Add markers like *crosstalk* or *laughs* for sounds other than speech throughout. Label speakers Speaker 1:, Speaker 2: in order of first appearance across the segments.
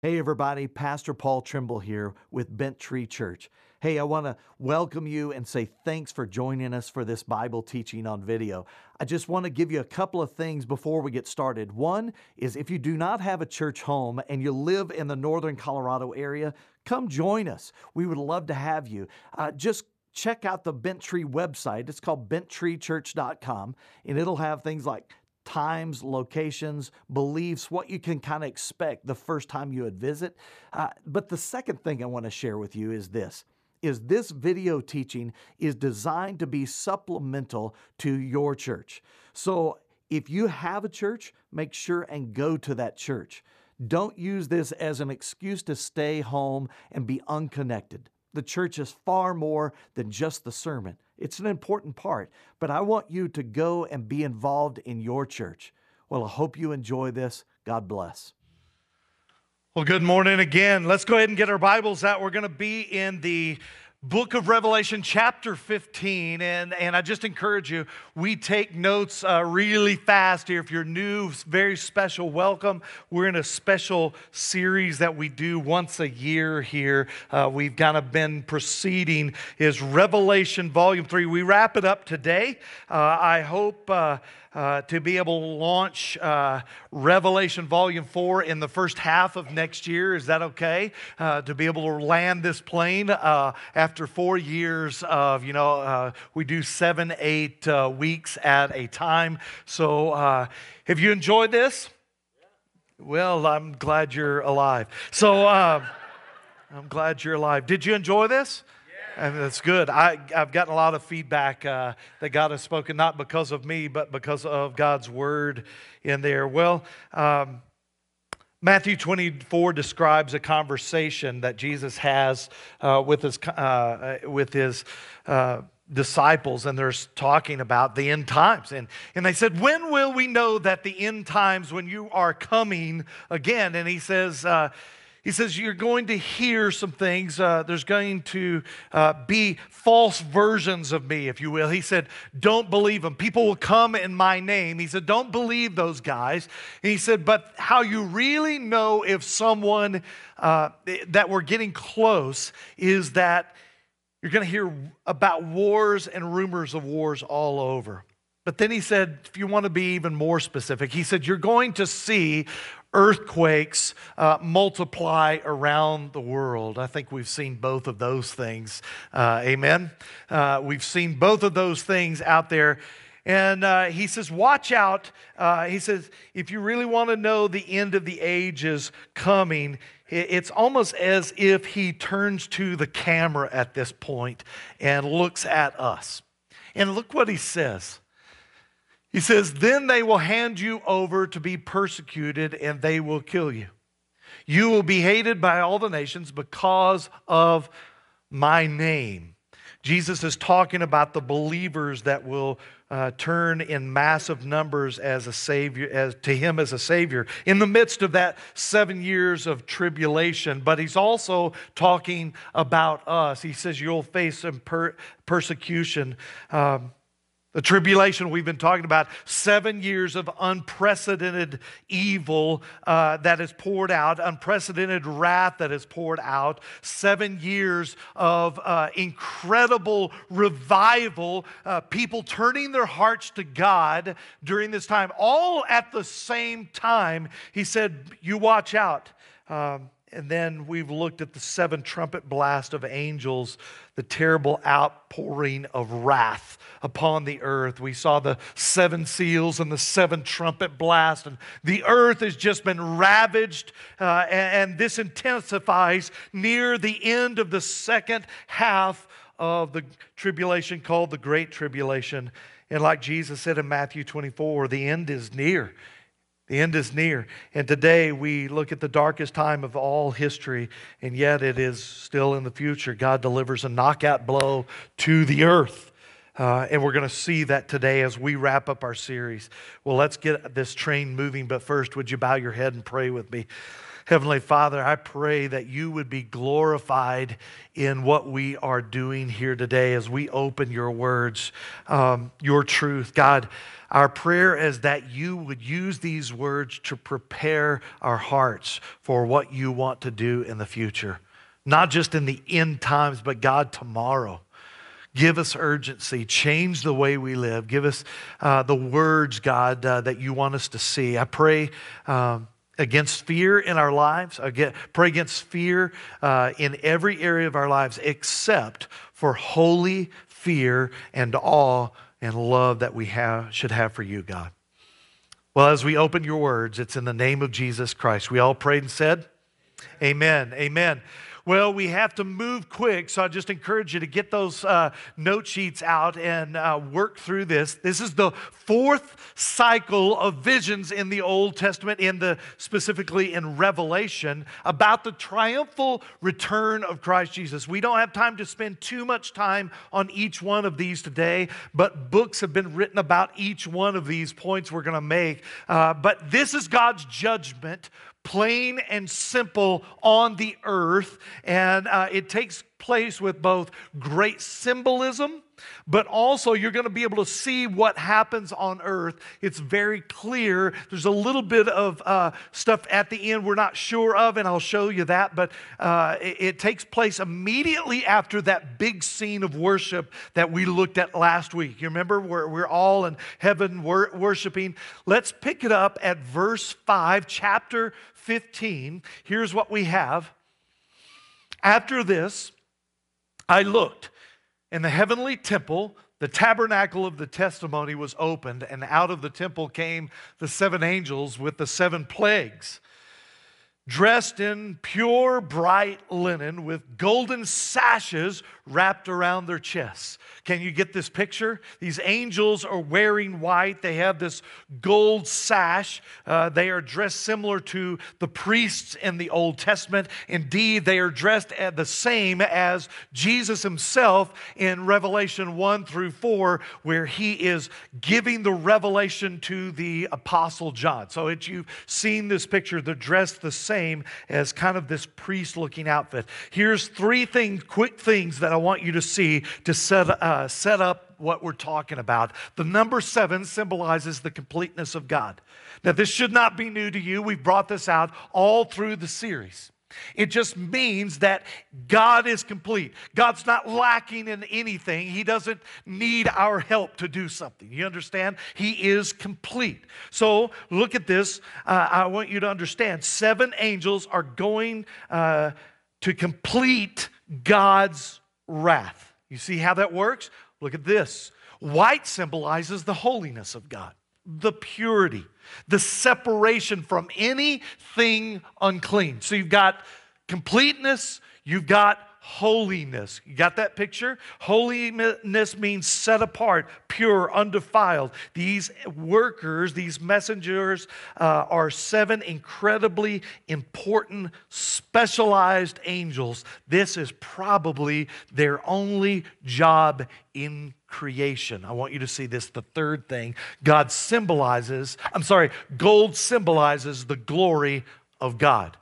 Speaker 1: Hey, everybody, Pastor Paul Trimble here with Bent Tree Church. Hey, I want to welcome you and say thanks for joining us for this Bible teaching on video. I just want to give you a couple of things before we get started. One is if you do not have a church home and you live in the northern Colorado area, come join us. We would love to have you. Uh, just check out the Bent Tree website. It's called benttreechurch.com, and it'll have things like times, locations, beliefs, what you can kind of expect the first time you would visit. Uh, but the second thing I want to share with you is this is this video teaching is designed to be supplemental to your church. So if you have a church, make sure and go to that church. Don't use this as an excuse to stay home and be unconnected. The church is far more than just the sermon. It's an important part, but I want you to go and be involved in your church. Well, I hope you enjoy this. God bless.
Speaker 2: Well, good morning again. Let's go ahead and get our Bibles out. We're going to be in the book of Revelation, chapter 15. And, and I just encourage you, we take notes uh, really fast here. If you're new, very special welcome. We're in a special series that we do once a year here. Uh, we've kind of been proceeding is Revelation Volume 3. We wrap it up today. Uh, I hope uh, to be able to launch uh, Revelation Volume 4 in the first half of next year. Is that okay? Uh, to be able to land this plane uh, after four years of, you know, uh, we do seven, eight weeks at a time. So have you enjoyed this? Well, I'm glad you're alive. So I'm glad you're alive. Did you enjoy this? And that's good. I, have gotten a lot of feedback uh, that God has spoken, not because of me, but because of God's word in there. Well, um, Matthew 24 describes a conversation that Jesus has uh, with his, uh, with his uh, disciples, and they're talking about the end times. And, and they said, When will we know that the end times, when you are coming again? And he says, uh, he says, You're going to hear some things. Uh, there's going to uh, be false versions of me, if you will. He said, Don't believe them. People will come in my name. He said, Don't believe those guys. And he said, But how you really know if someone uh, that we're getting close is that you're going to hear about wars and rumors of wars all over. But then he said, if you want to be even more specific, he said, You're going to see earthquakes uh, multiply around the world. I think we've seen both of those things. Uh, amen. Uh, we've seen both of those things out there. And uh, he says, Watch out. Uh, he says, If you really want to know the end of the age is coming, it's almost as if he turns to the camera at this point and looks at us. And look what he says. He says, Then they will hand you over to be persecuted and they will kill you. You will be hated by all the nations because of my name. Jesus is talking about the believers that will uh, turn in massive numbers as a savior, as, to him as a savior in the midst of that seven years of tribulation. But he's also talking about us. He says, You'll face some per- persecution. Um, the tribulation we've been talking about, seven years of unprecedented evil uh, that is poured out, unprecedented wrath that is poured out, seven years of uh, incredible revival, uh, people turning their hearts to God during this time, all at the same time. He said, You watch out. Um, and then we've looked at the seven trumpet blast of angels, the terrible outpouring of wrath upon the earth. We saw the seven seals and the seven trumpet blast, and the earth has just been ravaged, uh, and, and this intensifies near the end of the second half of the tribulation called the Great Tribulation. And like Jesus said in Matthew 24, the end is near. The end is near. And today we look at the darkest time of all history, and yet it is still in the future. God delivers a knockout blow to the earth. Uh, and we're going to see that today as we wrap up our series. Well, let's get this train moving, but first, would you bow your head and pray with me? Heavenly Father, I pray that you would be glorified in what we are doing here today as we open your words, um, your truth. God, our prayer is that you would use these words to prepare our hearts for what you want to do in the future, not just in the end times, but God, tomorrow. Give us urgency. Change the way we live. Give us uh, the words, God, uh, that you want us to see. I pray. Um, against fear in our lives. Again, pray against fear uh, in every area of our lives except for holy fear and awe and love that we have, should have for you, God. Well, as we open your words, it's in the name of Jesus Christ. We all prayed and said, Amen. Amen. Well, we have to move quick, so I just encourage you to get those uh, note sheets out and uh, work through this. This is the fourth cycle of visions in the Old Testament, in the specifically in Revelation, about the triumphal return of Christ Jesus. We don't have time to spend too much time on each one of these today, but books have been written about each one of these points we're going to make. Uh, but this is God's judgment plain and simple on the earth. And uh, it takes place with both great symbolism, but also you're going to be able to see what happens on earth. It's very clear. There's a little bit of uh, stuff at the end we're not sure of, and I'll show you that. But uh, it, it, takes place immediately after that big scene of worship that we looked at last week. You remember where we're all in heaven wor- worshiping? Let's pick it up at verse 5, chapter 15. Here's what we have. After this, I looked, and the heavenly temple, the tabernacle of the testimony, was opened, and out of the temple came the seven angels with the seven plagues dressed in pure bright linen with golden sashes wrapped around their chests. Can you get this picture? These angels are wearing white. They have this gold sash. Uh, they are dressed similar to the priests in the Old Testament. Indeed, they are dressed the same as Jesus himself in Revelation 1 through 4, where he is giving the revelation to the Apostle John. So, it, you've seen this picture. They're dressed the same same as kind of this priest looking outfit. Here's three things, quick things that I want you to see to set, uh, set up what we're talking about. The number seven symbolizes the completeness of God. Now, this should not be new to you. We've brought this out all through the series. It just means that God is complete. God's not lacking in anything. He doesn't need our help to do something. You understand? He is complete. So look at this. Uh, I want you to understand seven angels are going uh, to complete God's wrath. You see how that works? Look at this. White symbolizes the holiness of God, the purity the separation from anything unclean. So you've got completeness, you've got holiness. You got that picture? Holiness means set apart, pure, undefiled. These workers, these messengers, uh, are seven incredibly important, specialized angels. This is probably their only job in creation. I want you to see this the third thing. God symbolizes, I'm sorry, gold symbolizes the glory of God.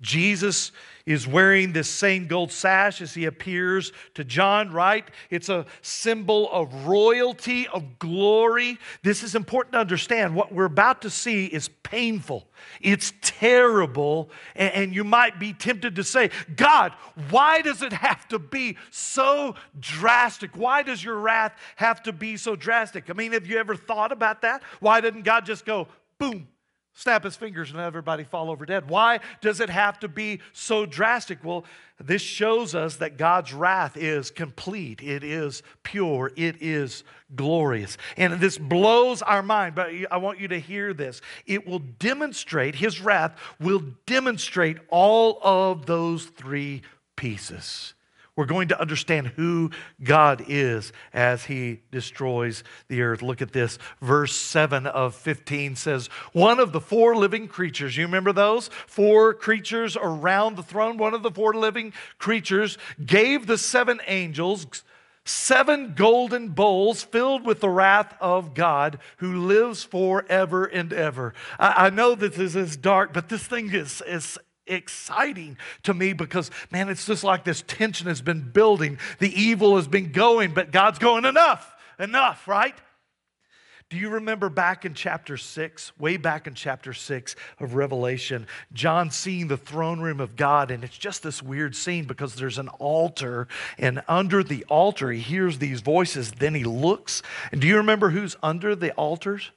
Speaker 2: Jesus is wearing this same gold sash as he appears to John, right? It's a symbol of royalty, of glory. This is important to understand. What we're about to see is painful, it's terrible, and, you might be tempted to say, God, why does it have to be so drastic? Why does your wrath have to be so drastic? I mean, have you ever thought about that? Why didn't God just go, boom, snap his fingers and everybody fall over dead. Why does it have to be so drastic? Well, this shows us that God's wrath is complete, it is pure, it is glorious. And this blows our mind, but I want you to hear this. It will demonstrate, his wrath will demonstrate all of those three pieces. We're going to understand who God is as he destroys the earth. Look at this. Verse 7 of 15 says, One of the four living creatures, you remember those? Four creatures around the throne. One of the four living creatures gave the seven angels seven golden bowls filled with the wrath of God who lives forever and ever. I, I know this is dark, but this thing is, is exciting to me because, man, it's just like this tension has been building. The evil has been going, but God's going, enough, enough, right? Do you remember back in chapter 6, way back in chapter 6 of Revelation, John seeing the throne room of God, and it's just this weird scene because there's an altar, and under the altar, he hears these voices. Then he looks, and do you remember who's under the altars?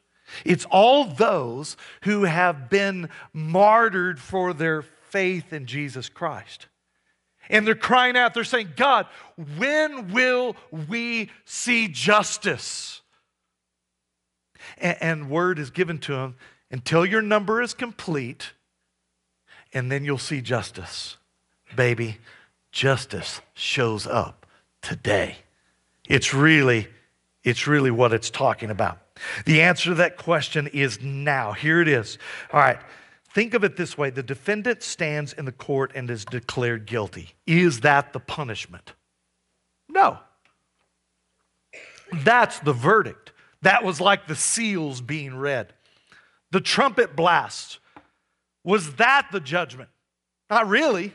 Speaker 2: It's all those who have been martyred for their faith in Jesus Christ. And they're crying out, they're saying, God, when will we see justice? And, and word is given to them until your number is complete, and then you'll see justice. Baby, justice shows up today. It's really, it's really what it's talking about. The answer to that question is now. Here it is. All right. Think of it this way the defendant stands in the court and is declared guilty. Is that the punishment? No. That's the verdict. That was like the seals being read. The trumpet blast. Was that the judgment? Not really.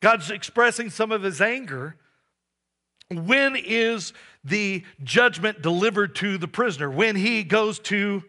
Speaker 2: God's expressing some of his anger. When is the judgment delivered to the prisoner? When he goes to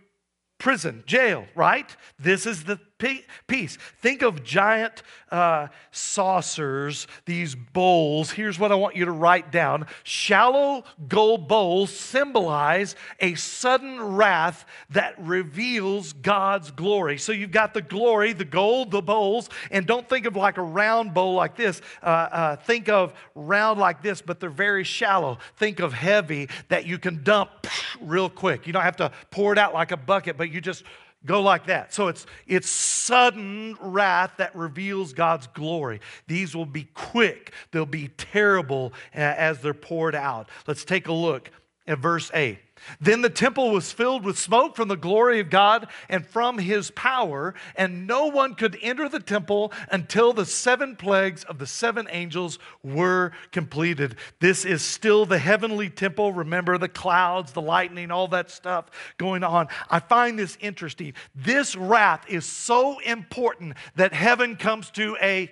Speaker 2: prison, jail, right? This is the piece. Think of giant uh, saucers, these bowls. Here's what I want you to write down shallow gold bowls symbolize a sudden wrath that reveals God's glory. So you've got the glory, the gold, the bowls, and don't think of like a round bowl like this. Uh, uh, think of round like this, but they're very shallow. Think of heavy that you can dump *sniffs* real quick. You don't have to pour it out like a bucket, but you just go like that. So it's it's sudden wrath that reveals God's glory. These will be quick. They'll be terrible uh, as they're poured out. Let's take a look at verse 8. Then the temple was filled with smoke from the glory of God and from his power, and no one could enter the temple until the seven plagues of the seven angels were completed. This is still the heavenly temple. Remember the clouds, the lightning, all that stuff going on. I find this interesting. This wrath is so important that heaven comes to a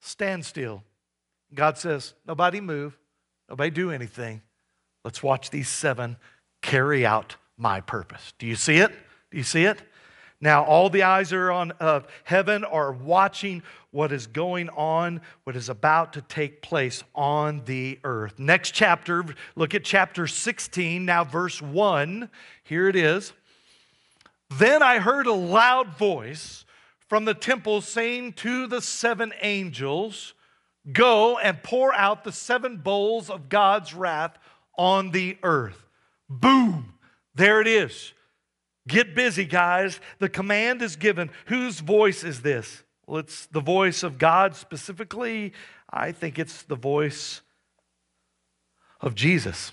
Speaker 2: standstill. God says, Nobody move, nobody do anything. Let's watch these seven carry out my purpose. Do you see it? Do you see it? Now, all the eyes are on uh, heaven are watching what is going on, what is about to take place on the earth. Next chapter, look at chapter 16, now verse 1. Here it is. Then I heard a loud voice from the temple saying to the seven angels, Go and pour out the seven bowls of God's wrath on the earth. Boom, there it is. Get busy, guys. The command is given. Whose voice is this? Well, it's the voice of God specifically. I think it's the voice of Jesus.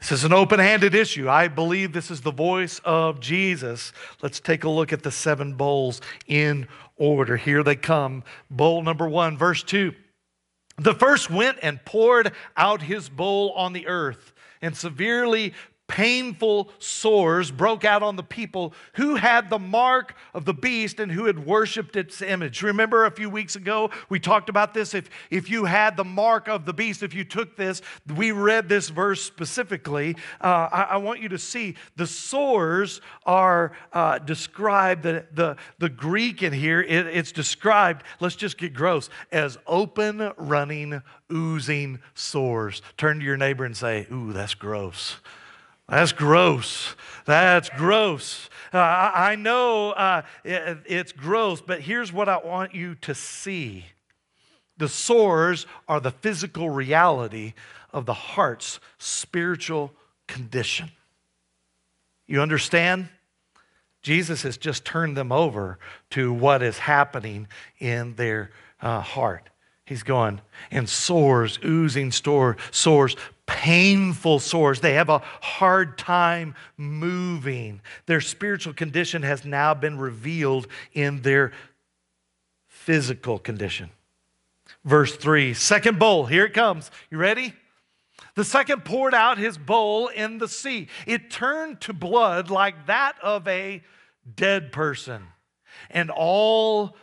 Speaker 2: This is an open handed issue. I believe this is the voice of Jesus. Let's take a look at the seven bowls in order. Here they come. Bowl number one, verse two. The first went and poured out his bowl on the earth and severely painful sores broke out on the people who had the mark of the beast and who had worshiped its image. Remember a few weeks ago we talked about this? If, if you had the mark of the beast, if you took this, we read this verse specifically. Uh, I, I, want you to see the sores are uh, described, the, the, the Greek in here, it, it's described, let's just get gross, as open running, oozing sores. Turn to your neighbor and say, Ooh, that's gross. That's gross. That's gross. Uh, I, know uh, it, it's gross, but here's what I want you to see the sores are the physical reality of the heart's spiritual condition. You understand? Jesus has just turned them over to what is happening in their uh, heart. He's going, and sores, oozing store, sores, painful sores. They have a hard time moving. Their spiritual condition has now been revealed in their physical condition. Verse 3, second bowl, here it comes. You ready? The second poured out his bowl in the sea. It turned to blood like that of a dead person, and all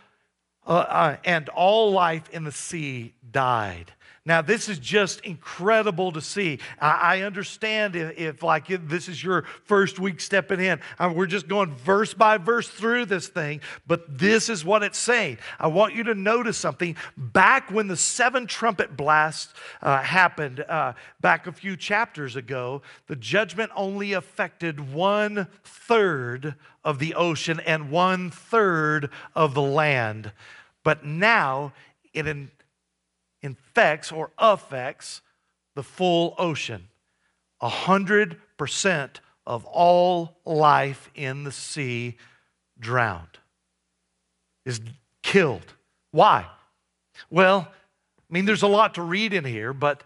Speaker 2: uh, uh, and all life in the sea died. Now, this is just incredible to see. I, I understand if, if like, if this is your first week stepping in. Uh, we're just going verse by verse through this thing, but this is what it's saying. I want you to notice something. Back when the seven trumpet blasts uh, happened, uh, back a few chapters ago, the judgment only affected one third of the ocean and one third of the land. But now it in, infects or affects the full ocean. A hundred percent of all life in the sea drowned, is killed. Why? Well, I mean, there's a lot to read in here, but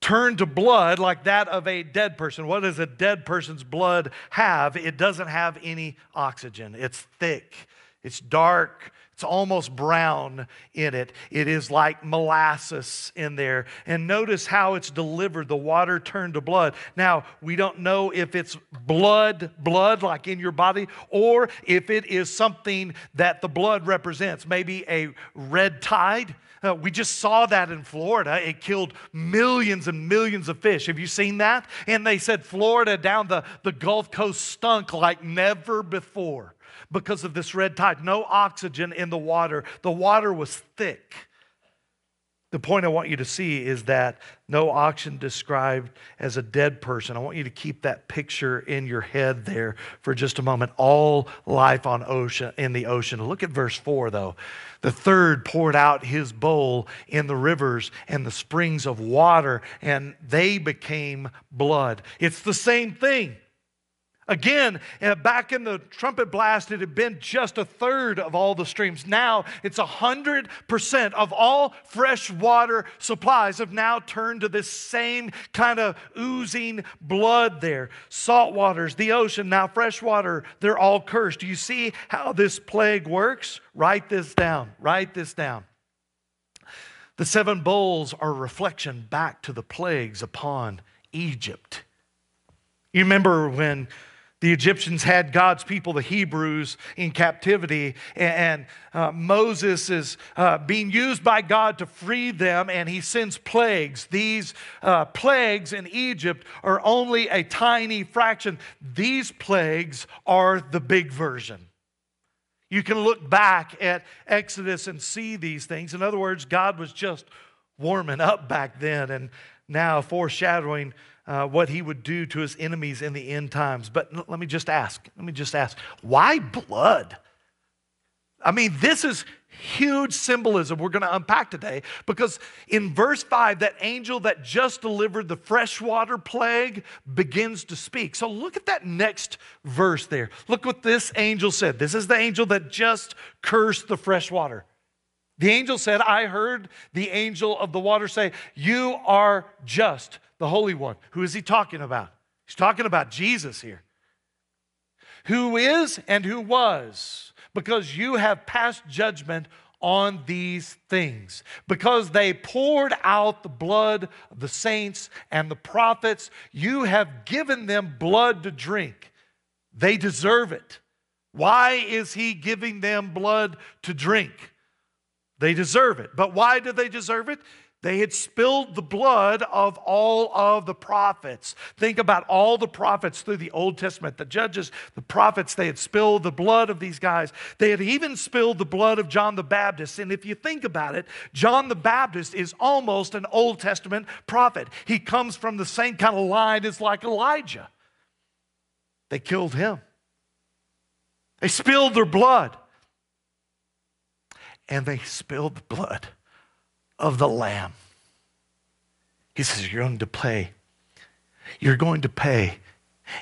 Speaker 2: turn to blood like that of a dead person. What does a dead person's blood have? It doesn't have any oxygen. It's thick, it's dark, it's almost brown in it. It is like molasses in there. And notice how it's delivered. The water turned to blood. Now, we don't know if it's blood, blood like in your body, or if it is something that the blood represents. Maybe a red tide. Uh, we just saw that in Florida. It killed millions and millions of fish. Have you seen that? And they said Florida down the, the Gulf Coast stunk like never before because of this red tide. No oxygen in the water. The water was thick. The point I want you to see is that no oxygen described as a dead person. I want you to keep that picture in your head there for just a moment. All life on ocean in the ocean. Look at verse 4 though. The third poured out his bowl in the rivers and the springs of water and they became blood. It's the same thing. Again, uh, back in the trumpet blast, it had been just a third of all the streams. Now it's 100% of all fresh water supplies have now turned to this same kind of oozing blood there. Salt waters, the ocean, now fresh water, they're all cursed. Do you see how this plague works? Write this down. Write this down. The seven bowls are a reflection back to the plagues upon Egypt. You remember when the Egyptians had God's people, the Hebrews, in captivity, and uh, Moses is uh, being used by God to free them, and he sends plagues. These uh, plagues in Egypt are only a tiny fraction. These plagues are the big version. You can look back at Exodus and see these things. In other words, God was just warming up back then, and now foreshadowing uh, what he would do to his enemies in the end times. But let me just ask, let me just ask, why blood? I mean, this is huge symbolism we're going to unpack today because in verse 5 that angel that just delivered the freshwater plague begins to speak so look at that next verse there look what this angel said this is the angel that just cursed the freshwater the angel said i heard the angel of the water say you are just the Holy One. Who is he talking about? He's talking about Jesus here. Who is and who was, because you have passed judgment on these things. Because they poured out the blood of the saints and the prophets, you have given them blood to drink. They deserve it. Why is he giving them blood to drink? They deserve it. But why do they deserve it? They had spilled the blood of all of the prophets. Think about all the prophets through the Old Testament, the judges, the prophets, they had spilled the blood of these guys. They had even spilled the blood of John the Baptist. And if you think about it, John the Baptist is almost an Old Testament prophet. He comes from the same kind of line as like Elijah. They killed him, they spilled their blood. And they spilled the blood of the Lamb. He says, You're going to pay. You're going to pay.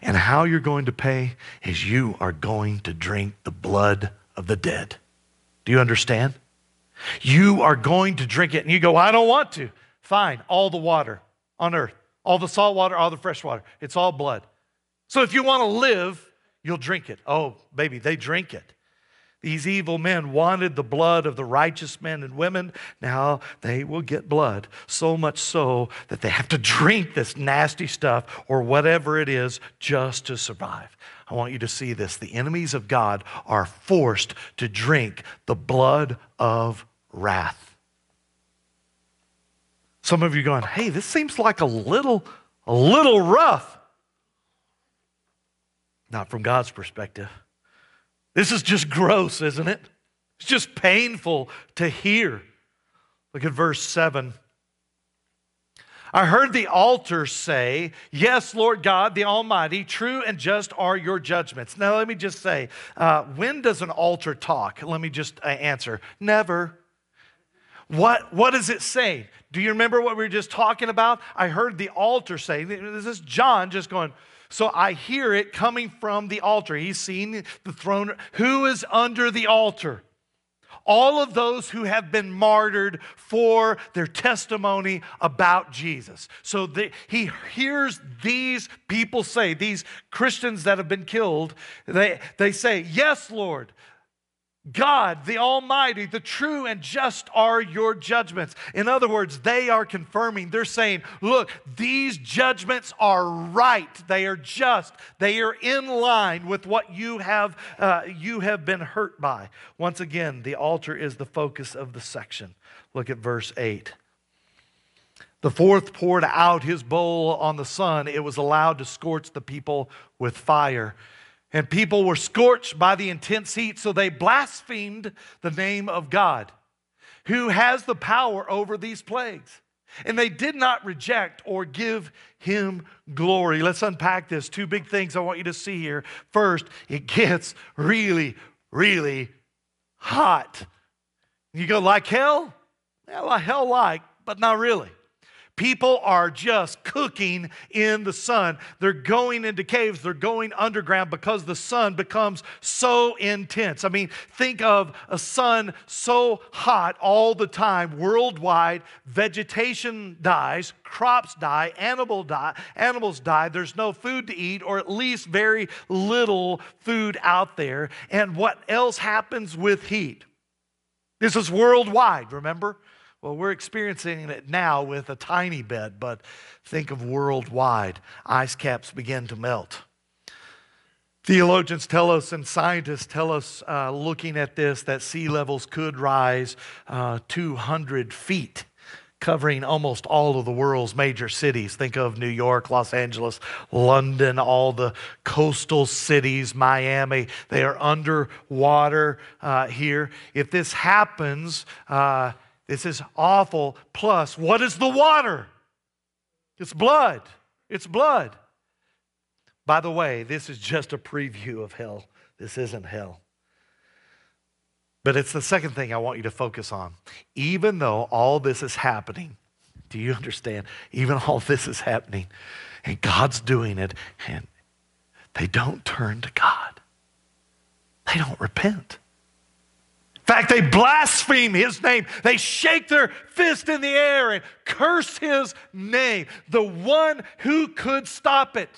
Speaker 2: And how you're going to pay is you are going to drink the blood of the dead. Do you understand? You are going to drink it. And you go, I don't want to. Fine, all the water on earth, all the salt water, all the fresh water, it's all blood. So if you want to live, you'll drink it. Oh, baby, they drink it. These evil men wanted the blood of the righteous men and women. Now they will get blood. So much so that they have to drink this nasty stuff or whatever it is just to survive. I want you to see this. The enemies of God are forced to drink the blood of wrath. Some of you going, hey, this seems like a little, a little rough. Not from God's perspective. This is just gross, isn't it? It's just painful to hear. Look at verse 7. I heard the altar say, Yes, Lord God, the Almighty, true and just are your judgments. Now, let me just say, uh, when does an altar talk? Let me just uh, answer never. What, what does it say? Do you remember what we were just talking about? I heard the altar say, this is John just going, so I hear it coming from the altar. He's seen the throne. Who is under the altar? All of those who have been martyred for their testimony about Jesus. So the, he hears these people say, these Christians that have been killed, they, they say, Yes, Lord, God, the Almighty, the true and just are your judgments. In other words, they are confirming, they're saying, look, these judgments are right. They are just. They are in line with what you have, uh, you have been hurt by. Once again, the altar is the focus of the section. Look at verse 8. The fourth poured out his bowl on the sun. It was allowed to scorch the people with fire and people were scorched by the intense heat, so they blasphemed the name of God, who has the power over these plagues. And they did not reject or give him glory. Let's unpack this. Two big things I want you to see here. First, it gets really, really hot. You go, like hell? Yeah, like hell like, but not really. People are just cooking in the sun. They're going into caves, they're going underground because the sun becomes so intense. I mean, think of a sun so hot all the time worldwide, vegetation dies, crops die, animal die, animals die. There's no food to eat or at least very little food out there. And what else happens with heat? This is worldwide, remember? Well, we're experiencing it now with a tiny bit, but think of worldwide. Ice caps begin to melt. Theologians tell us and scientists tell us, uh, looking at this, that sea levels could rise uh, 200 feet, covering almost all of the world's major cities. Think of New York, Los Angeles, London, all the coastal cities, Miami. They are underwater uh, here. If this happens, uh, this is awful. Plus, what is the water? It's blood. It's blood. By the way, this is just a preview of hell. This isn't hell. But it's the second thing I want you to focus on. Even though all this is happening, do you understand? Even all this is happening, and God's doing it, and they don't turn to God, they don't repent. In fact, they blaspheme his name. They shake their fist in the air and curse his name. The one who could stop it,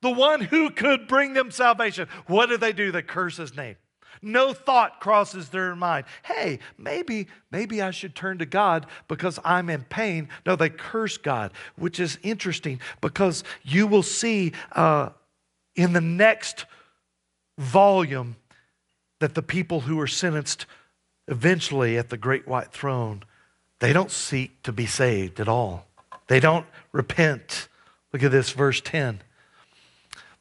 Speaker 2: the one who could bring them salvation. What do they do? They curse his name. No thought crosses their mind. Hey, maybe, maybe I should turn to God because I'm in pain. No, they curse God, which is interesting because you will see uh, in the next volume that the people who are sentenced eventually at the great white throne, they don't seek to be saved at all. They don't repent. Look at this, verse 10.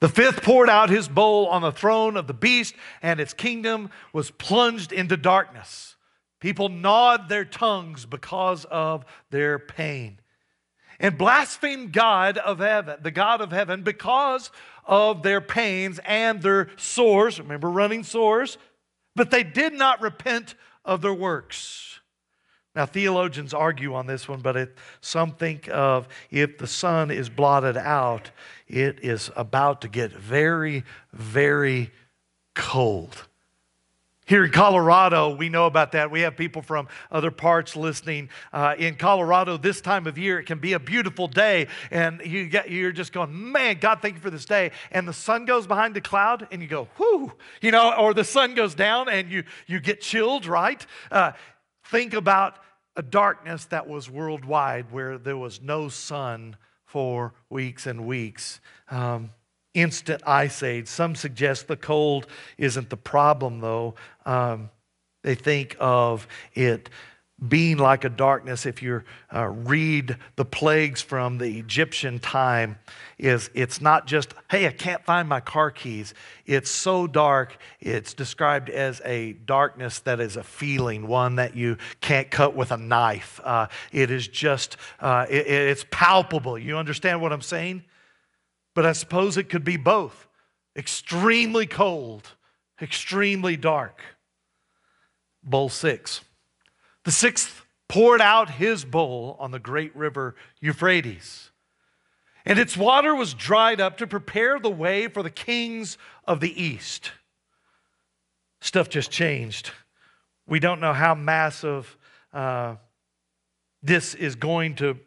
Speaker 2: The fifth poured out his bowl on the throne of the beast, and its kingdom was plunged into darkness. People gnawed their tongues because of their pain and blasphemed God of heaven, the God of heaven, because of their pains and their sores. Remember running sores? But they did not repent of their works. Now, theologians argue on this one, but it, some think of if the sun is blotted out, it is about to get very, very cold. Here in Colorado, we know about that. We have people from other parts listening. Uh, in Colorado, this time of year, it can be a beautiful day, and you get, you're just going, man, God, thank you for this day. And the sun goes behind the cloud, and you go, whoo, you know, or the sun goes down, and you you get chilled, right? Uh, think about a darkness that was worldwide, where there was no sun for weeks and weeks. Um, instant ice age. Some suggest the cold isn't the problem, though. Um, they think of it being like a darkness. If you uh, read the plagues from the egyptian time is it's not just hey i can't find my car keys. It's so dark it's described as a darkness that is a feeling one that you can't cut with a knife. Uh, it is just uh, it, it's palpable. You understand what i'm saying but I suppose it could be both extremely cold, extremely dark. Bowl six. The sixth poured out his bowl on the great river Euphrates, and its water was dried up to prepare the way for the kings of the east. Stuff just changed. We don't know how massive uh, this is going to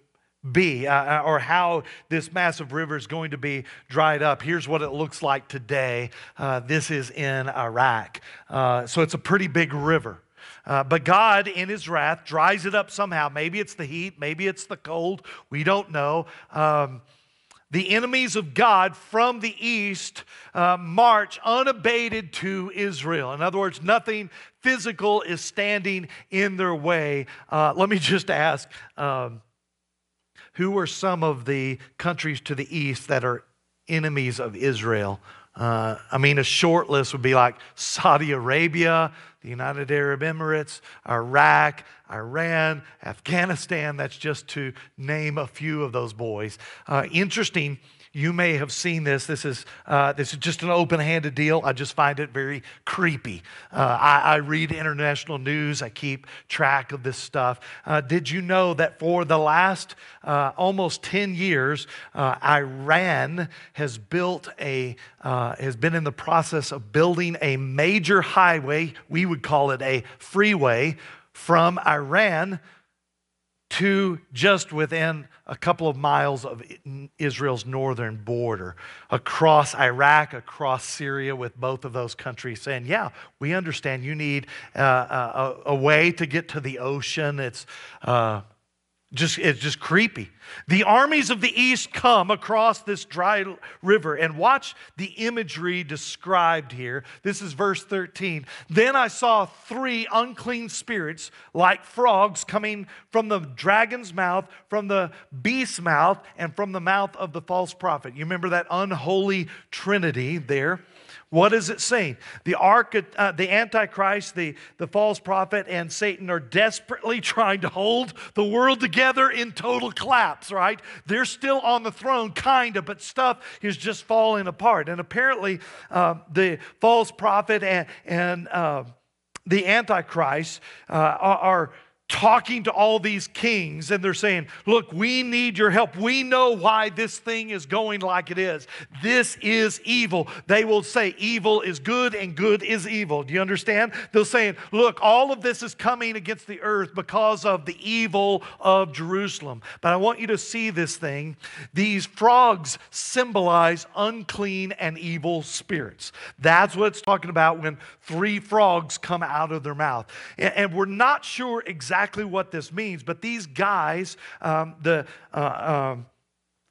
Speaker 2: be uh, uh, or how this massive river is going to be dried up. Here's what it looks like today. Uh, this is in Iraq. Uh, so it's a pretty big river. Uh, but God, in His wrath, dries it up somehow. Maybe it's the heat, maybe it's the cold. We don't know. Um, the enemies of God from the east uh, march unabated to Israel. In other words, nothing physical is standing in their way. let me just ask. Um, who are some of the countries to the east that are enemies of Israel? Uh, I mean, a short list would be like Saudi Arabia, the United Arab Emirates, Iraq, Iran, Afghanistan. That's just to name a few of those boys. Uh, interesting you may have seen this. This is, uh, this is just an open handed deal. I just find it very creepy. Uh, I, I, read international news, I keep track of this stuff. Uh, did you know that for the last uh, almost 10 years, uh, Iran has built a, uh, has been in the process of building a major highway, we would call it a freeway, from Iran to just within a couple of miles of Israel's northern border, across Iraq, across Syria, with both of those countries saying, Yeah, we understand you need uh, a, a, way to get to the ocean. It's, uh, just, it's just creepy. The armies of the east come across this dry river and watch the imagery described here. This is verse 13. Then I saw three unclean spirits like frogs coming from the dragon's mouth, from the beast's mouth, and from the mouth of the false prophet. You remember that unholy trinity there? What is it saying? The, arch, uh, the Antichrist, the, the false prophet, and Satan are desperately *laughs* trying to hold the world together in total collapse, right? They're still on the throne, kind of, but stuff is just falling apart. And apparently, uh, the false prophet and, and uh, the Antichrist uh, are, are talking to all these kings and they're saying, Look, we need your help. We know why this thing is going like it is. This is evil. They will say, Evil is good and good is evil. Do you understand? They're saying, Look, all of this is coming against the earth because of the evil of Jerusalem. But I want you to see this thing. These frogs symbolize unclean and evil spirits. That's what it's talking about when three frogs come out of their mouth. And we're not sure exactly exactly what this means, but these guys, um, the uh, um,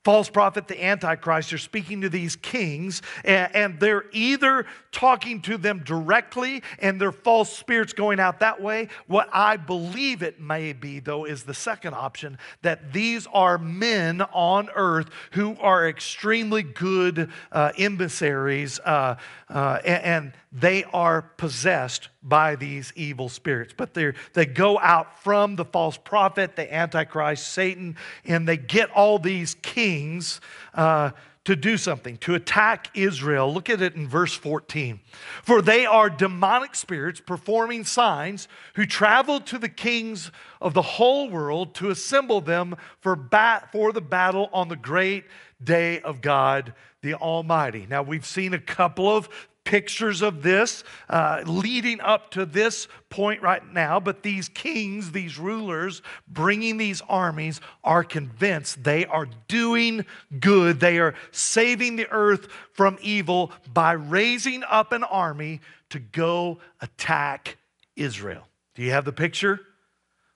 Speaker 2: false prophet, the Antichrist, are speaking to these kings, and, and, they're either talking to them directly and their false spirits going out that way. What I believe it may be, though, is the second option that these are men on earth who are extremely good uh, emissaries, uh, uh, and, and they are possessed by these evil spirits. But they go out from the false prophet, the Antichrist, Satan, and they get all these kings uh, to do something, to attack Israel. Look at it in verse 14. For they are demonic spirits performing signs who travel to the kings of the whole world to assemble them for, bat, for the battle on the great day of God the Almighty. Now, we've seen a couple of pictures of this uh, leading up to this point right now, but these kings, these rulers bringing these armies are convinced they are doing good. They are saving the earth from evil by raising up an army to go attack Israel. Do you have the picture?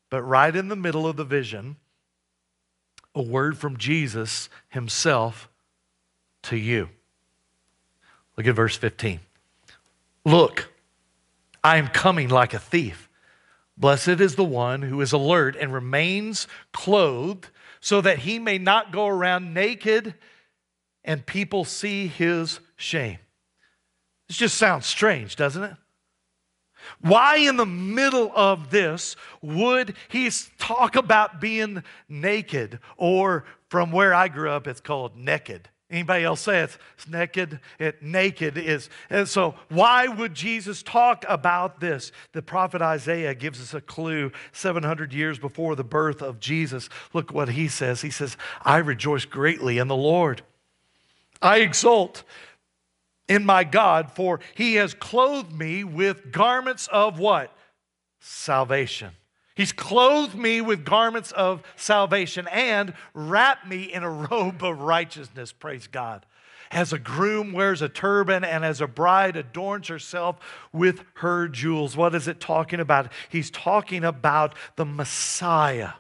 Speaker 2: But right in the middle of the vision, a word from Jesus himself to you. Look at verse 15. Look, I am coming like a thief. Blessed is the one who is alert and remains clothed, so that he may not go around naked and people see his shame. This just sounds strange, doesn't it? Why, in the middle of this, would he talk about being naked? Or from where I grew up, it's called naked. Anybody else say it's, it's naked? It naked is. And so, why would Jesus talk about this? The prophet Isaiah gives us a clue 700 years before the birth of Jesus. Look what he says. He says, I rejoice greatly in the Lord. I exult in my God, for he has clothed me with garments of what? Salvation. He's clothed me with garments of salvation and wrapped me in a *laughs* robe of righteousness, praise God. As a groom wears a turban and as a bride adorns herself with her jewels. What is it talking about? He's talking about the Messiah.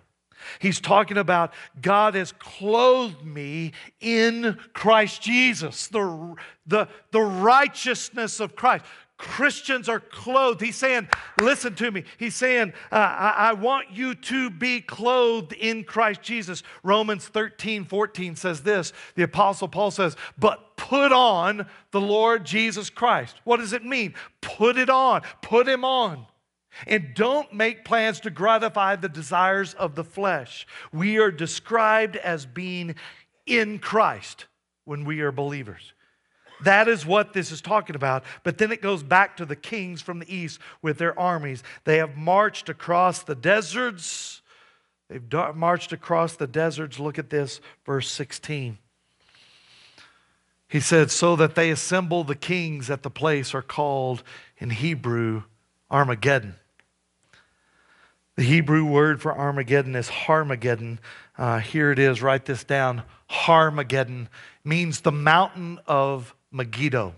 Speaker 2: He's talking about God has clothed me in Christ Jesus, the, the, the righteousness of Christ. Christians are clothed. He's saying, listen to me. He's saying, uh, I, I, want you to be clothed in Christ Jesus. Romans 13, 14 says this. The Apostle Paul says, but put on the Lord Jesus Christ. What does it mean? Put it on, put him on. And don't make plans to gratify the desires of the flesh. We are described as being in Christ when we are believers. That is what this is talking about. But then it goes back to the kings from the east with their armies. They have marched across the deserts. They've marched across the deserts. Look at this, verse 16. He said, So that they assemble the kings at the place are called in Hebrew Armageddon. The Hebrew word for Armageddon is Harmageddon. Uh, here it is, write this down. Harmageddon means the mountain of Megiddo.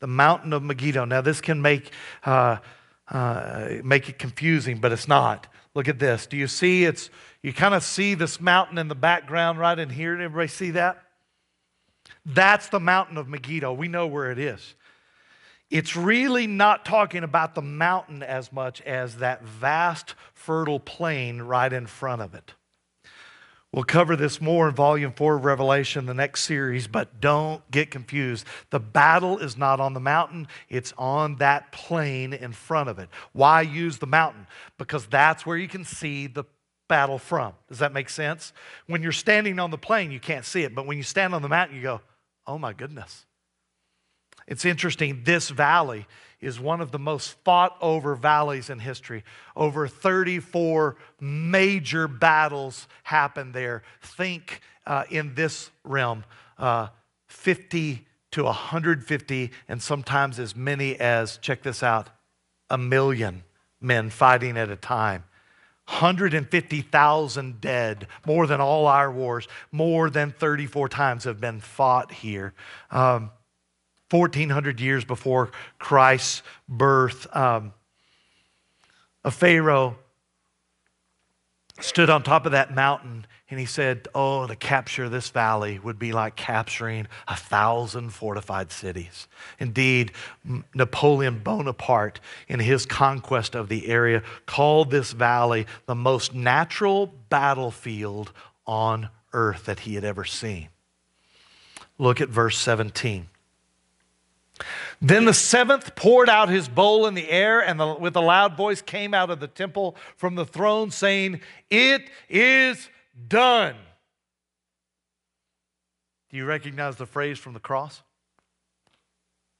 Speaker 2: The mountain of Megiddo. Now, this can make, uh, uh, make it confusing, but it's not. Look at this. Do you see it's, you kind of see this mountain in the background right in here? Everybody see that? That's the mountain of Megiddo. We know where it is it's really not talking about the mountain as much as that vast, fertile plain right in front of it. We'll cover this more in volume four of Revelation, the next series, but don't get confused. The battle is not on the mountain, it's on that plain in front of it. Why use the mountain? Because that's where you can see the battle from. Does that make sense? When you're standing on the plain, you can't see it, but when you stand on the mountain, you go, oh my goodness. It's interesting, this valley is one of the most fought over valleys in history. Over 34 major battles happened there. Think uh, in this realm uh, 50 to 150, and sometimes as many as, check this out, a million men fighting at a time. 150,000 dead, more than all our wars, more than 34 times have been fought here. Um, 1400 years before Christ's birth, um, a Pharaoh stood on top of that mountain and he said, Oh, to capture this valley would be like capturing a thousand fortified cities. Indeed, Napoleon Bonaparte, in his conquest of the area, called this valley the most natural battlefield on earth that he had ever seen. Look at verse 17. Then the seventh poured out his bowl in the air, and the, with a loud voice came out of the temple from the throne, saying, It is done. Do you recognize the phrase from the cross?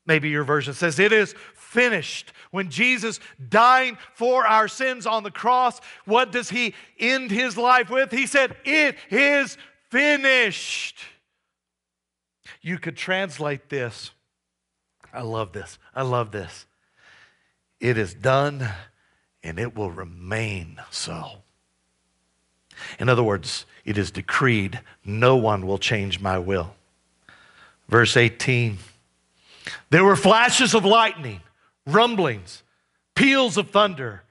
Speaker 2: Maybe your version says, It is finished. When Jesus dying for our sins on the cross, what does he end his life with? He said, It is finished. You could translate this I love this. I love this. It is done and it will remain so. In other words, it is decreed, no one will change my will. Verse 18 There were flashes of lightning, rumblings, peals of thunder,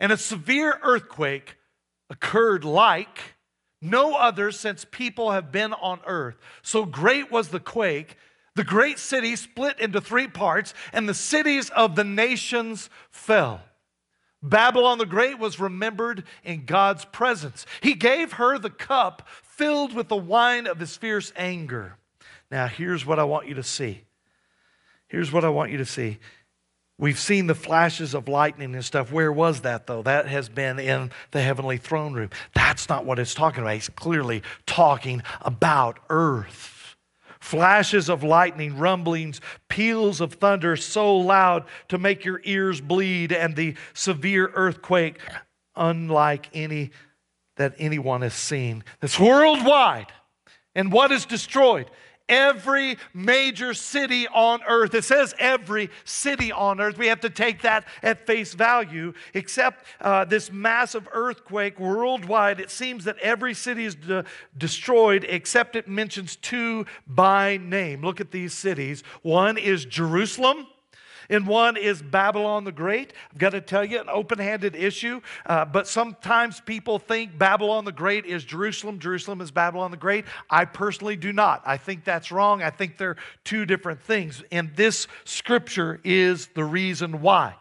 Speaker 2: and a severe earthquake occurred like no other since people have been on earth. So great was the quake. The great city split into three parts, and the cities of the nations fell. Babylon the Great was remembered in God's presence. He gave her the cup filled with the wine of his fierce anger. Now, here's what I want you to see. Here's what I want you to see. We've seen the flashes of lightning and stuff. Where was that, though? That has been in the heavenly throne room. That's not what it's talking about. He's clearly talking about earth flashes of lightning, rumblings, peals of thunder so loud to make your ears bleed, and the severe earthquake, unlike any that anyone has seen. That's worldwide. And what is destroyed? Every major city on earth. It says every city on earth. We have to take that at face value, except uh, this massive earthquake worldwide. It seems that every city is de- destroyed, except it mentions two by name. Look at these cities. One is Jerusalem and one is Babylon the Great. I've got to tell you, an open handed issue, uh, but sometimes people think Babylon the Great is Jerusalem, Jerusalem is Babylon the Great. I personally do not. I think that's wrong. I think they're two different things. And this scripture is the reason why.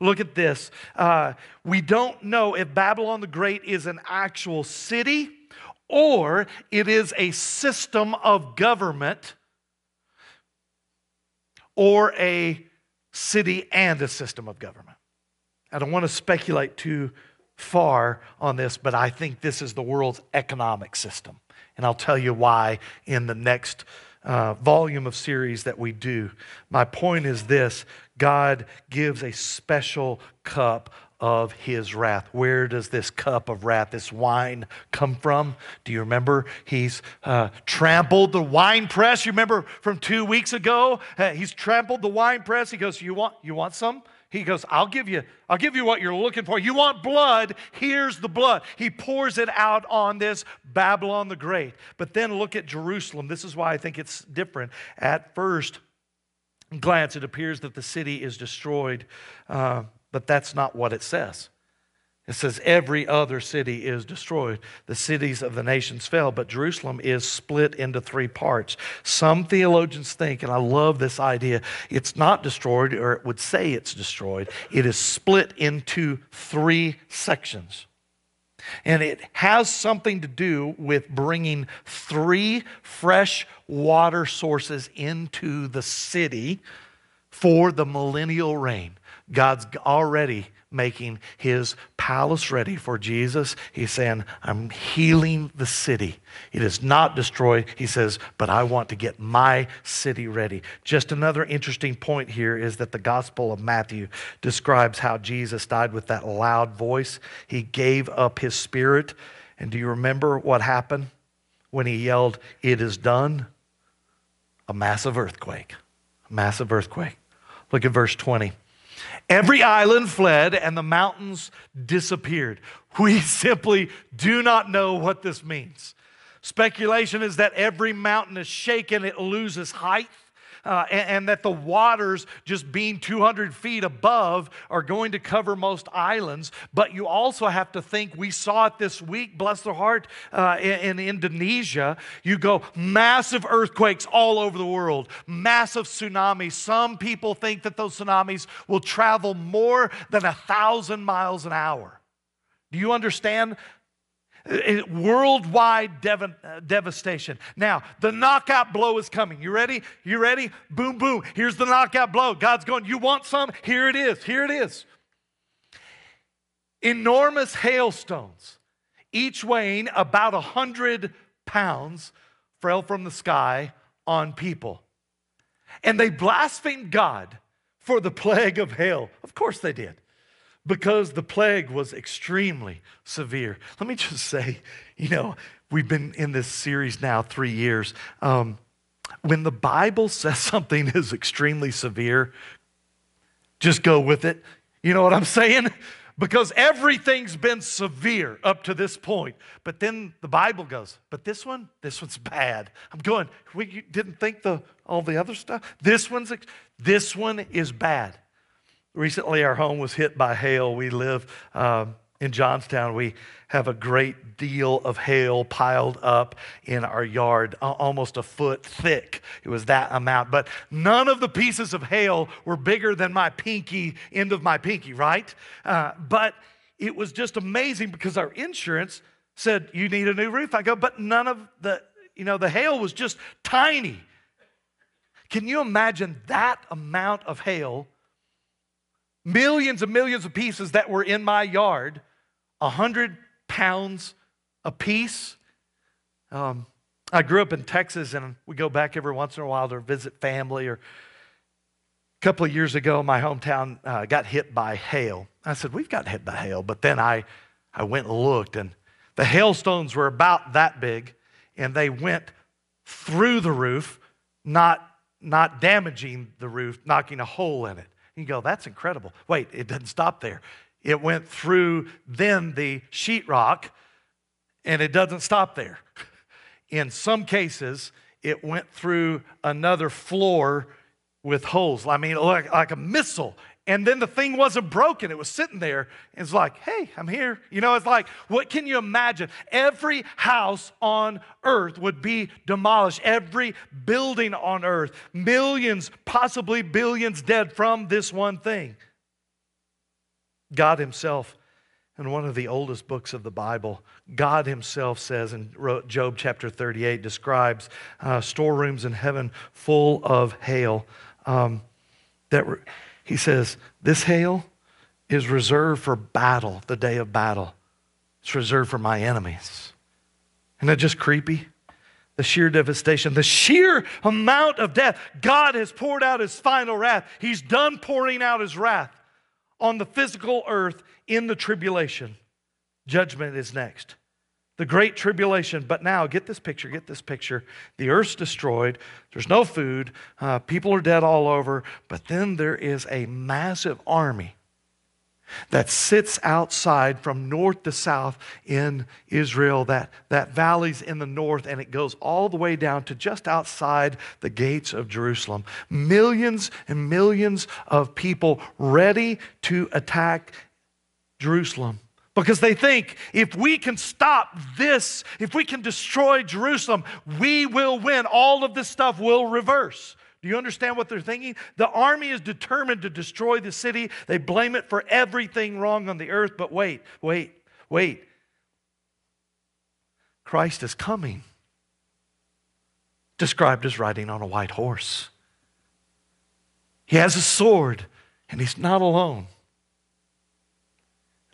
Speaker 2: Look at this. Uh, we don't know if Babylon the Great is an actual city or it is a system of government or a city and a system of government. I don't want to speculate too far on this, but I think this is the world's economic system. And I'll tell you why in the next uh, volume of series that we do. My point is this God gives a special cup of his wrath. Where does this cup of wrath, this wine, come from? Do you remember? He's uh, trampled the wine press. You remember from two weeks ago? Uh, he's trampled the wine press. He goes, "You want? You want some?" He goes, "I'll give you. I'll give you what you're looking for. You want blood? Here's the blood." He pours it out on this Babylon the Great. But then look at Jerusalem. This is why I think it's different. At first glance, it appears that the city is destroyed. Uh, but that's not what it says. It says every other city is destroyed. The cities of the nations fell, but Jerusalem is split into three parts. Some theologians think, and I love this idea, it's not destroyed, or it would say it's destroyed. It is split into three sections. And it has something to do with bringing three fresh water sources into the city for the millennial reign. God's already making his palace ready for Jesus. He's saying, I'm healing the city. It is not destroyed. He says, but I want to get my city ready. Just another interesting point here is that the Gospel of Matthew describes how Jesus died with that loud voice. He gave up his spirit. And do you remember what happened when he yelled, It is done? A massive earthquake. A massive earthquake. Look at verse 20. Every island fled and the mountains disappeared. We *laughs* simply do not know what this means. Speculation is that every mountain is shaken, it loses height uh, and, and, that the waters, just being 200 feet above, are going to cover most islands. But you also have to think, we saw it this week, bless their heart, uh, in, in Indonesia. You go, massive earthquakes all over the world, massive tsunamis. Some people think that those tsunamis will travel more than a thousand miles an hour. Do you understand worldwide dev- uh, devastation. Now, the knockout blow is coming. You ready? You ready? Boom, boom. Here's the knockout blow. God's going, You want some? Here it is. Here it is. Enormous hailstones, each weighing about a 100 pounds, fell from the sky on people. And they blasphemed God for the plague of hail. Of course they did because the plague was extremely severe. Let me just say, you know, we've been in this series now three years. Um, when the Bible says *laughs* something is extremely severe, just go with it. You know what I'm saying? Because everything's been severe up to this point. But then the Bible goes, but this one, this one's bad. I'm going, we didn't think the all the other stuff. This one's this one is bad. Recently, our home was hit by hail. We live uh, in Johnstown. We have a great deal of hail piled up in our yard, almost a foot thick. It was that amount. But none of the pieces of hail were bigger than my pinky, end of my pinky, right? Uh, but it was just amazing because our insurance said, You need a new roof. I go, But none of the, you know, the hail was just tiny. Can you imagine that amount of hail? Millions and millions of pieces that were in my yard, a hundred pounds a piece. Um, I grew up in Texas, and we go back every once in a while to visit family. Or a couple of years ago, my hometown uh, got hit by hail. I said, "We've got hit by hail," but then I, I went and looked, and the hailstones were about that big, and they went through the roof, not not damaging the roof, knocking a hole in it. You go, that's incredible. Wait, it doesn't stop there. It went through then the sheetrock, and it doesn't stop there. In some cases, it went through another floor with holes. I mean, like, like a missile. And then the thing wasn't broken. It was sitting there. It's like, hey, I'm here. You know, it's like, what can you imagine? Every house on earth would be demolished, every building on earth, millions, possibly billions dead from this one thing. God Himself, in one of the oldest books of the Bible, God Himself says in Job chapter 38, describes uh, storerooms in heaven full of hail. Um, that re- He says, This hail is reserved for battle, the day of battle. It's reserved for my enemies. Isn't that just creepy? The sheer devastation, the sheer amount of death. God has poured out his final wrath. He's done pouring out his wrath on the physical earth in the tribulation. Judgment is next. The great tribulation. But now, get this picture, get this picture. The earth's destroyed. There's no food. Uh, people are dead all over. But then there is a massive army that sits outside from north to south in Israel. That, that valley's in the north, and it goes all the way down to just outside the gates of Jerusalem. Millions and millions of people ready to attack Jerusalem. Because they think if we can stop this, if we can destroy Jerusalem, we will win. All of this stuff will reverse. Do you understand what they're thinking? The army is determined to destroy the city. They blame it for everything wrong on the earth. But wait, wait, wait. Christ is coming, described as riding on a white horse. He has a sword, and he's not alone.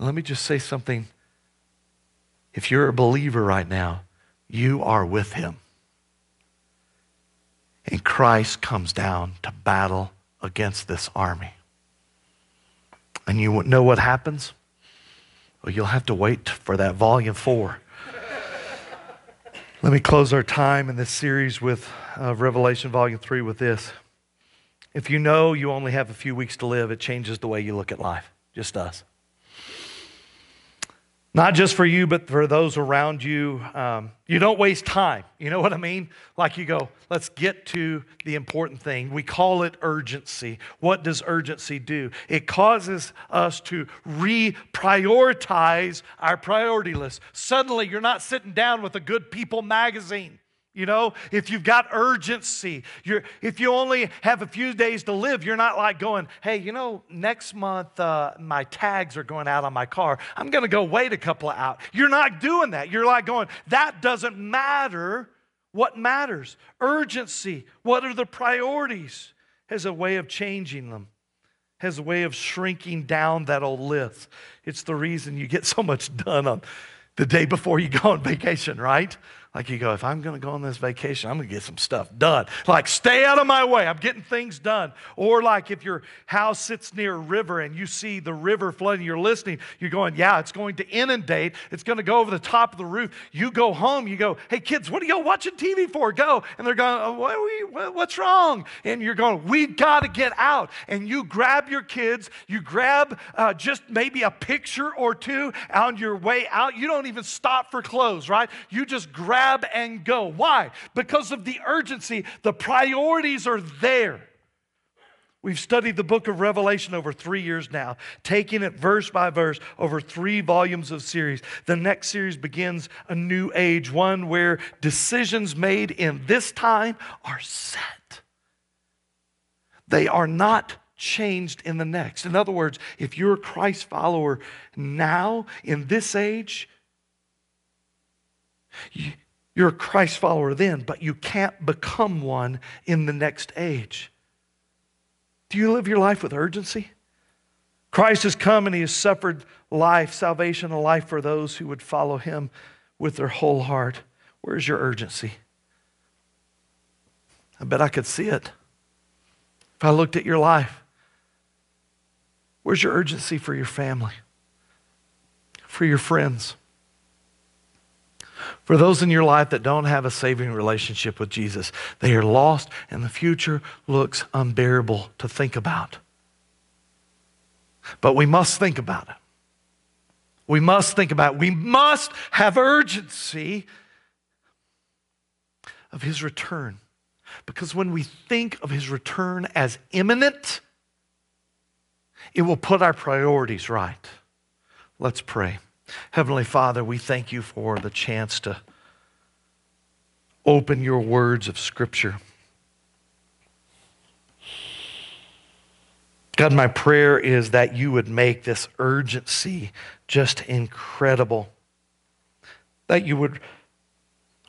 Speaker 2: Let me just say something. If you're a believer right now, you are with him. And Christ comes down to battle against this army. And you know what happens? Well, you'll have to wait for that volume four. *laughs* Let me close our time in this series with uh, Revelation volume three with this. If you know you only have a few weeks to live, it changes the way you look at life. Just does. Not just for you, but for those around you. Um, you don't waste time. You know what I mean? Like you go, let's get to the important thing. We call it urgency. What does urgency do? It causes us to reprioritize our priority list. Suddenly, you're not sitting down with a good people magazine. You know, if you've got urgency, you're, if you only have a few days to live, you're not like going, hey, you know, next month uh, my tags are going out on my car. I'm going to go wait a couple of out. You're not doing that. You're like going, that doesn't matter. What matters? Urgency. What are the priorities? Has a way of changing them, has a way of shrinking down that old list. It's the reason you get so much done on the day before you go on vacation, right? Like you go, if I'm going to go on this vacation, I'm going to get some stuff done. Like, stay out of my way. I'm getting things done. Or like if your house sits near a river and you see the river flooding, you're listening, you're going, yeah, it's going to inundate. It's going to go over the top of the roof. You go home, you go, hey, kids, what are y'all watching TV for? Go. And they're going, oh, what we, what's wrong? And you're going, we got to get out. And you grab your kids, you grab uh, just maybe a picture or two on your way out. You don't even stop for clothes, right? You just grab grab and go. Why? Because of the urgency. The priorities are there. We've studied the book of Revelation over three years now, taking it verse by verse over three volumes of series. The next series begins a new age, one where decisions made in this time are set. They are not changed in the next. In other words, if you're a Christ follower now in this age, you're a Christ follower then, but you can't become one in the next age. Do you live your life with urgency? Christ has come and he has suffered life, salvation, a life for those who would follow him with their whole heart. Where's your urgency? I bet I could see it if I looked at your life. Where's your urgency for your family, for your friends? For those in your life that don't have a saving relationship with Jesus, they are lost and the future looks unbearable to think about. But we must think about it. We must think about it. We must have urgency of his return. Because when we think of his return as imminent, it will put our priorities right. Let's pray. Heavenly Father, we thank you for the chance to open your words of Scripture. God, my prayer is that you would make this urgency just incredible. That you would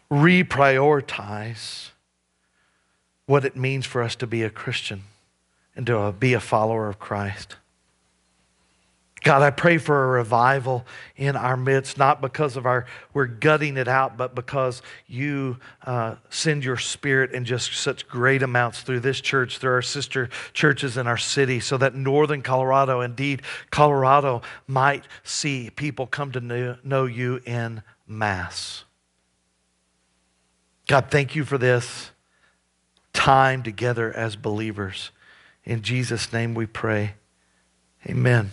Speaker 2: reprioritize what it means for us to be a Christian and to be a follower of Christ. God, I pray for a revival in our midst, not because of our, we're gutting it out, but because you uh, send your spirit in just such great amounts through this church, through our sister churches in our city, so that northern Colorado, indeed, Colorado, might see people come to know, know you in mass. God, thank you for this time together as believers. In Jesus' name we pray. Amen.